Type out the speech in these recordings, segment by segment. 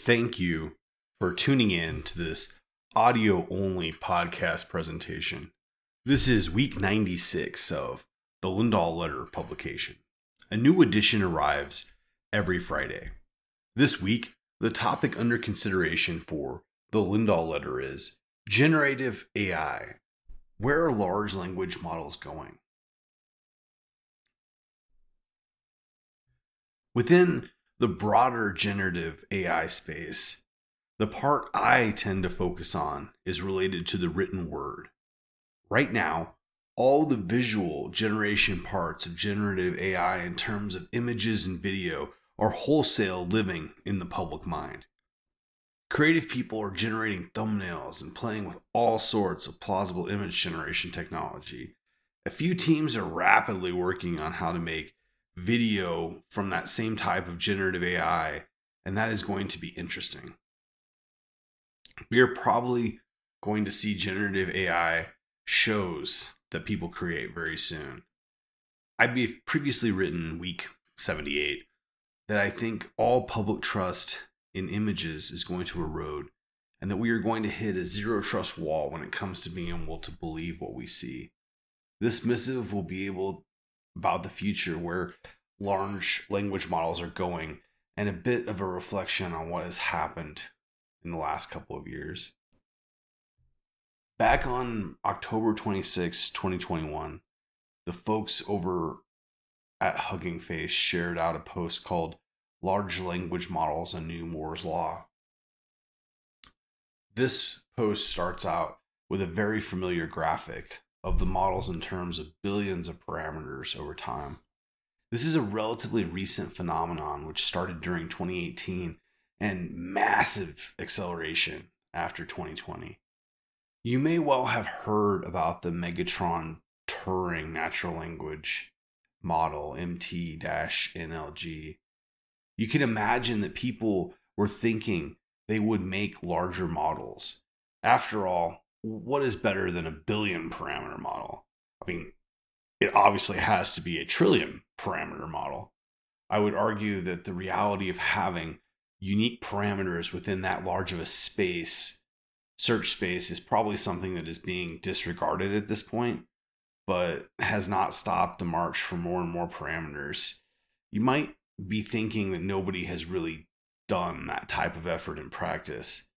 thank you for tuning in to this audio only podcast presentation. This is week 96 of the Lindahl Letter publication. A new edition arrives every Friday. This week, the topic under consideration for the Lindahl Letter is generative AI. Where are large language models going? Within the broader generative AI space, the part I tend to focus on is related to the written word. Right now, all the visual generation parts of generative AI in terms of images and video are wholesale living in the public mind. Creative people are generating thumbnails and playing with all sorts of plausible image generation technology. A few teams are rapidly working on how to make video from that same type of generative AI, and that is going to be interesting. We are probably going to see generative AI shows that people create very soon. I'd be previously written week 78 that I think all public trust in images is going to erode and that we are going to hit a zero trust wall when it comes to being able to believe what we see. This missive will be able about the future where large language models are going and a bit of a reflection on what has happened in the last couple of years. Back on October 26, 2021, the folks over at Hugging Face shared out a post called Large Language Models A New Moore's Law. This post starts out with a very familiar graphic of the models in terms of billions of parameters over time. This is a relatively recent phenomenon which started during 2018 and massive acceleration after 2020. You may well have heard about the Megatron Turing natural language model, MT NLG. You can imagine that people were thinking they would make larger models. After all, what is better than a billion parameter model? I mean, it obviously has to be a trillion parameter model. I would argue that the reality of having unique parameters within that large of a space, search space, is probably something that is being disregarded at this point, but has not stopped the march for more and more parameters. You might be thinking that nobody has really done that type of effort in practice.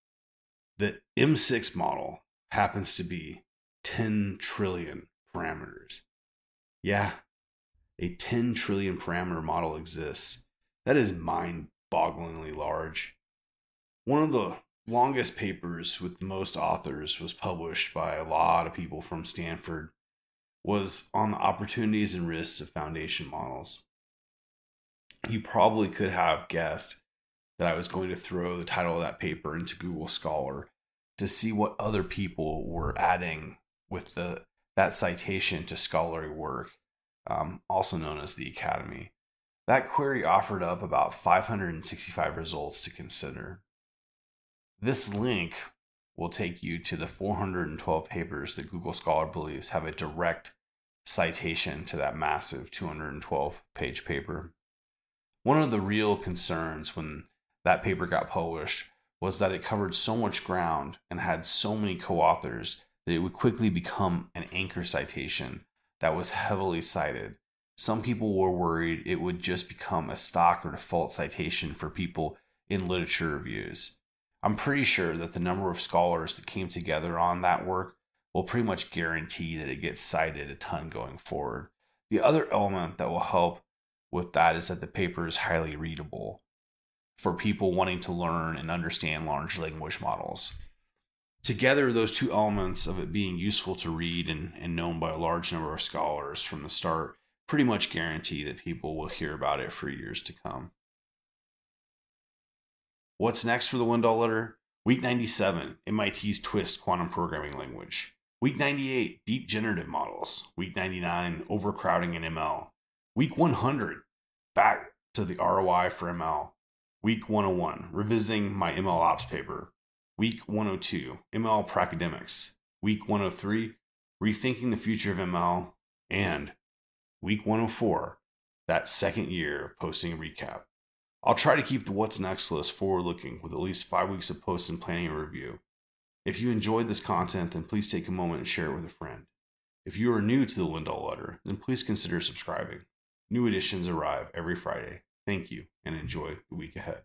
The M6 model happens to be 10 trillion parameters. Yeah, a 10 trillion parameter model exists. That is mind bogglingly large. One of the longest papers with the most authors was published by a lot of people from Stanford was on the opportunities and risks of foundation models. You probably could have guessed that I was going to throw the title of that paper into Google Scholar to see what other people were adding with the that citation to scholarly work, um, also known as the Academy. That query offered up about 565 results to consider. This link will take you to the 412 papers that Google Scholar believes have a direct citation to that massive 212 page paper. One of the real concerns when that paper got published was that it covered so much ground and had so many co authors that it would quickly become an anchor citation that was heavily cited. Some people were worried it would just become a stock or default citation for people in literature reviews. I'm pretty sure that the number of scholars that came together on that work will pretty much guarantee that it gets cited a ton going forward. The other element that will help with that is that the paper is highly readable for people wanting to learn and understand large language models. Together, those two elements of it being useful to read and, and known by a large number of scholars from the start pretty much guarantee that people will hear about it for years to come. What's next for the Lindahl letter? Week 97, MIT's Twist quantum programming language. Week 98, deep generative models. Week 99, overcrowding in ML. Week 100, back to the ROI for ML. Week 101, revisiting my ML ops paper. Week 102, ML for academics. Week 103, rethinking the future of ML. And week 104, that second year of posting recap. I'll try to keep the What's Next list forward looking with at least five weeks of posts and planning and review. If you enjoyed this content, then please take a moment and share it with a friend. If you are new to the Lindahl Letter, then please consider subscribing. New editions arrive every Friday. Thank you and enjoy the week ahead.